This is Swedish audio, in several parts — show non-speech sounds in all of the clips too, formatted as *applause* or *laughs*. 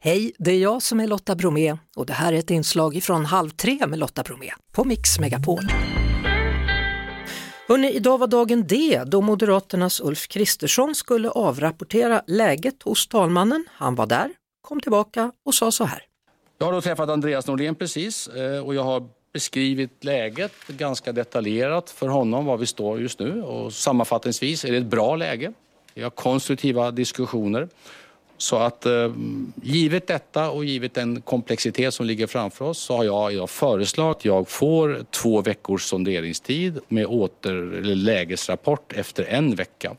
Hej, det är jag som är Lotta Bromé och det här är ett inslag från Halv tre med Lotta Bromé på Mix Megapol. Hörrni, idag var dagen D då Moderaternas Ulf Kristersson skulle avrapportera läget hos talmannen. Han var där, kom tillbaka och sa så här. Jag har då träffat Andreas Norlén precis eh, och jag har beskrivit läget ganska detaljerat för honom, var vi står just nu. Och sammanfattningsvis är det ett bra läge. Vi har konstruktiva diskussioner. Så att eh, givet detta och givet den komplexitet som ligger framför oss så har jag idag föreslagit att jag får två veckors sonderingstid med åter eller lägesrapport efter en vecka.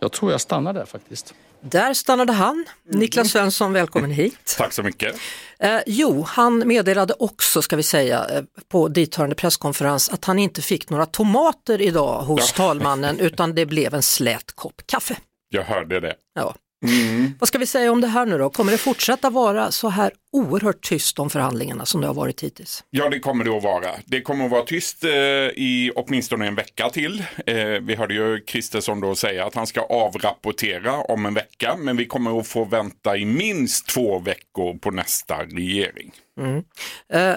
Jag tror jag stannar där faktiskt. Där stannade han. Niklas Svensson, välkommen hit. *laughs* Tack så mycket. Eh, jo, han meddelade också, ska vi säga, eh, på dithörande presskonferens att han inte fick några tomater idag hos ja. talmannen utan det blev en slät kopp kaffe. Jag hörde det. Ja. Mm. Vad ska vi säga om det här nu då? Kommer det fortsätta vara så här oerhört tyst om förhandlingarna som det har varit hittills? Ja, det kommer det att vara. Det kommer att vara tyst eh, i åtminstone en vecka till. Eh, vi hörde ju Kristersson då säga att han ska avrapportera om en vecka, men vi kommer att få vänta i minst två veckor på nästa regering. Mm. Eh,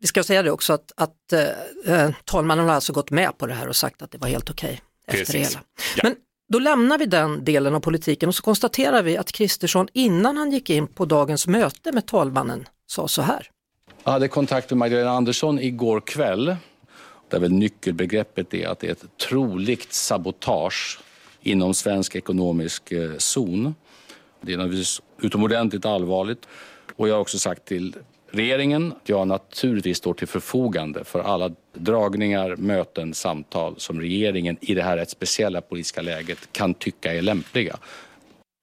vi ska säga det också att, att eh, eh talmannen har alltså gått med på det här och sagt att det var helt okej. Okay efter Precis. det hela. Ja. Men då lämnar vi den delen av politiken och så konstaterar vi att Kristersson innan han gick in på dagens möte med talmannen sa så här. Jag hade kontakt med Magdalena Andersson igår kväll. Där väl nyckelbegreppet är att det är ett troligt sabotage inom svensk ekonomisk eh, zon. Det är naturligtvis utomordentligt allvarligt. Och jag har också sagt till regeringen att jag naturligtvis står till förfogande för alla dragningar, möten, samtal som regeringen i det här rätt speciella politiska läget kan tycka är lämpliga.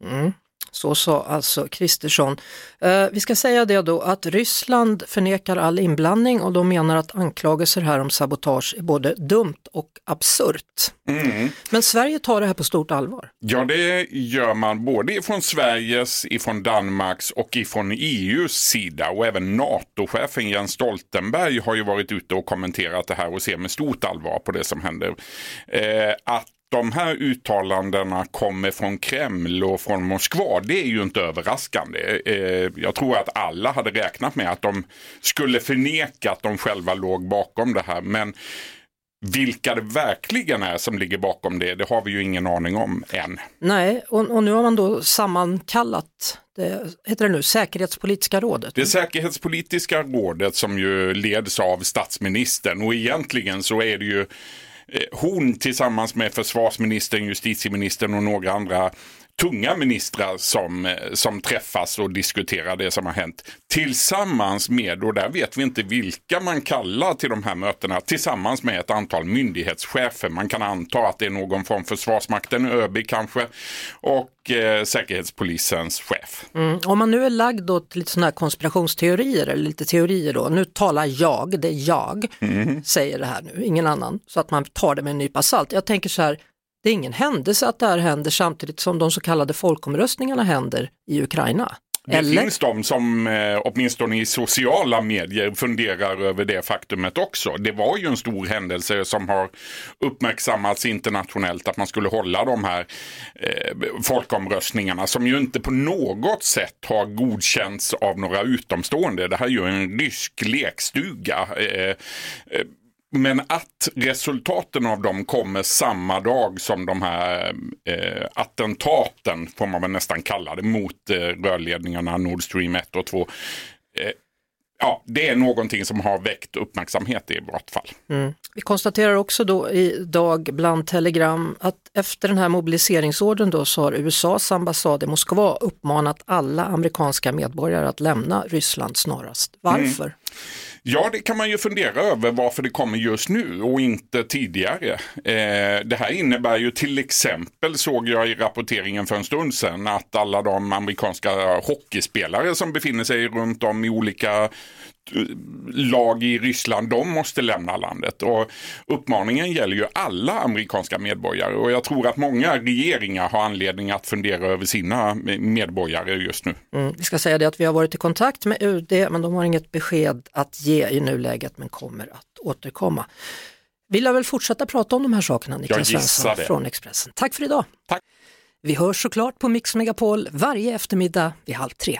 Mm. Så sa alltså Kristersson. Eh, vi ska säga det då att Ryssland förnekar all inblandning och de menar att anklagelser här om sabotage är både dumt och absurt. Mm. Men Sverige tar det här på stort allvar. Ja, det gör man både ifrån Sveriges, ifrån Danmarks och ifrån EUs sida och även NATO-chefen Jens Stoltenberg har ju varit ute och kommenterat det här och ser med stort allvar på det som händer. Eh, att de här uttalandena kommer från Kreml och från Moskva, det är ju inte överraskande. Eh, jag tror att alla hade räknat med att de skulle förneka att de själva låg bakom det här. Men vilka det verkligen är som ligger bakom det, det har vi ju ingen aning om än. Nej, och, och nu har man då sammankallat det, heter det nu, säkerhetspolitiska rådet? Det säkerhetspolitiska rådet som ju leds av statsministern och egentligen så är det ju Eh, hon tillsammans med försvarsministern, justitieministern och några andra tunga ministrar som, eh, som träffas och diskuterar det som har hänt. Tillsammans med, och där vet vi inte vilka man kallar till de här mötena, tillsammans med ett antal myndighetschefer. Man kan anta att det är någon från Försvarsmakten, ÖB kanske, och eh, Säkerhetspolisens chef. Mm. Om man nu är lagd då till lite sådana här konspirationsteorier, eller lite teorier då, nu talar jag, det är jag, mm. säger det här nu, ingen annan, så att man tar det med en nypa salt. Jag tänker så här, det är ingen händelse att det här händer samtidigt som de så kallade folkomröstningarna händer i Ukraina. Det Eller? finns de som eh, åtminstone i sociala medier funderar över det faktumet också. Det var ju en stor händelse som har uppmärksammats internationellt att man skulle hålla de här eh, folkomröstningarna som ju inte på något sätt har godkänts av några utomstående. Det här är ju en rysk lekstuga. Eh, eh men att resultaten av dem kommer samma dag som de här eh, attentaten, får man väl nästan kalla det, mot eh, rörledningarna Nord Stream 1 och 2. Eh, ja, det är någonting som har väckt uppmärksamhet i vart fall. Mm. Vi konstaterar också då idag bland telegram att efter den här mobiliseringsordern då så har USAs ambassad i Moskva uppmanat alla amerikanska medborgare att lämna Ryssland snarast. Varför? Mm. Ja, det kan man ju fundera över varför det kommer just nu och inte tidigare. Eh, det här innebär ju till exempel, såg jag i rapporteringen för en stund sedan, att alla de amerikanska hockeyspelare som befinner sig runt om i olika lag i Ryssland, de måste lämna landet. Och uppmaningen gäller ju alla amerikanska medborgare och jag tror att många regeringar har anledning att fundera över sina medborgare just nu. Mm, vi ska säga det att vi har varit i kontakt med UD men de har inget besked att ge i nuläget men kommer att återkomma. Vi lär väl fortsätta prata om de här sakerna Niklas Svensson från Expressen. Tack för idag! Tack. Vi hörs såklart på Mix Megapol varje eftermiddag vid halv tre.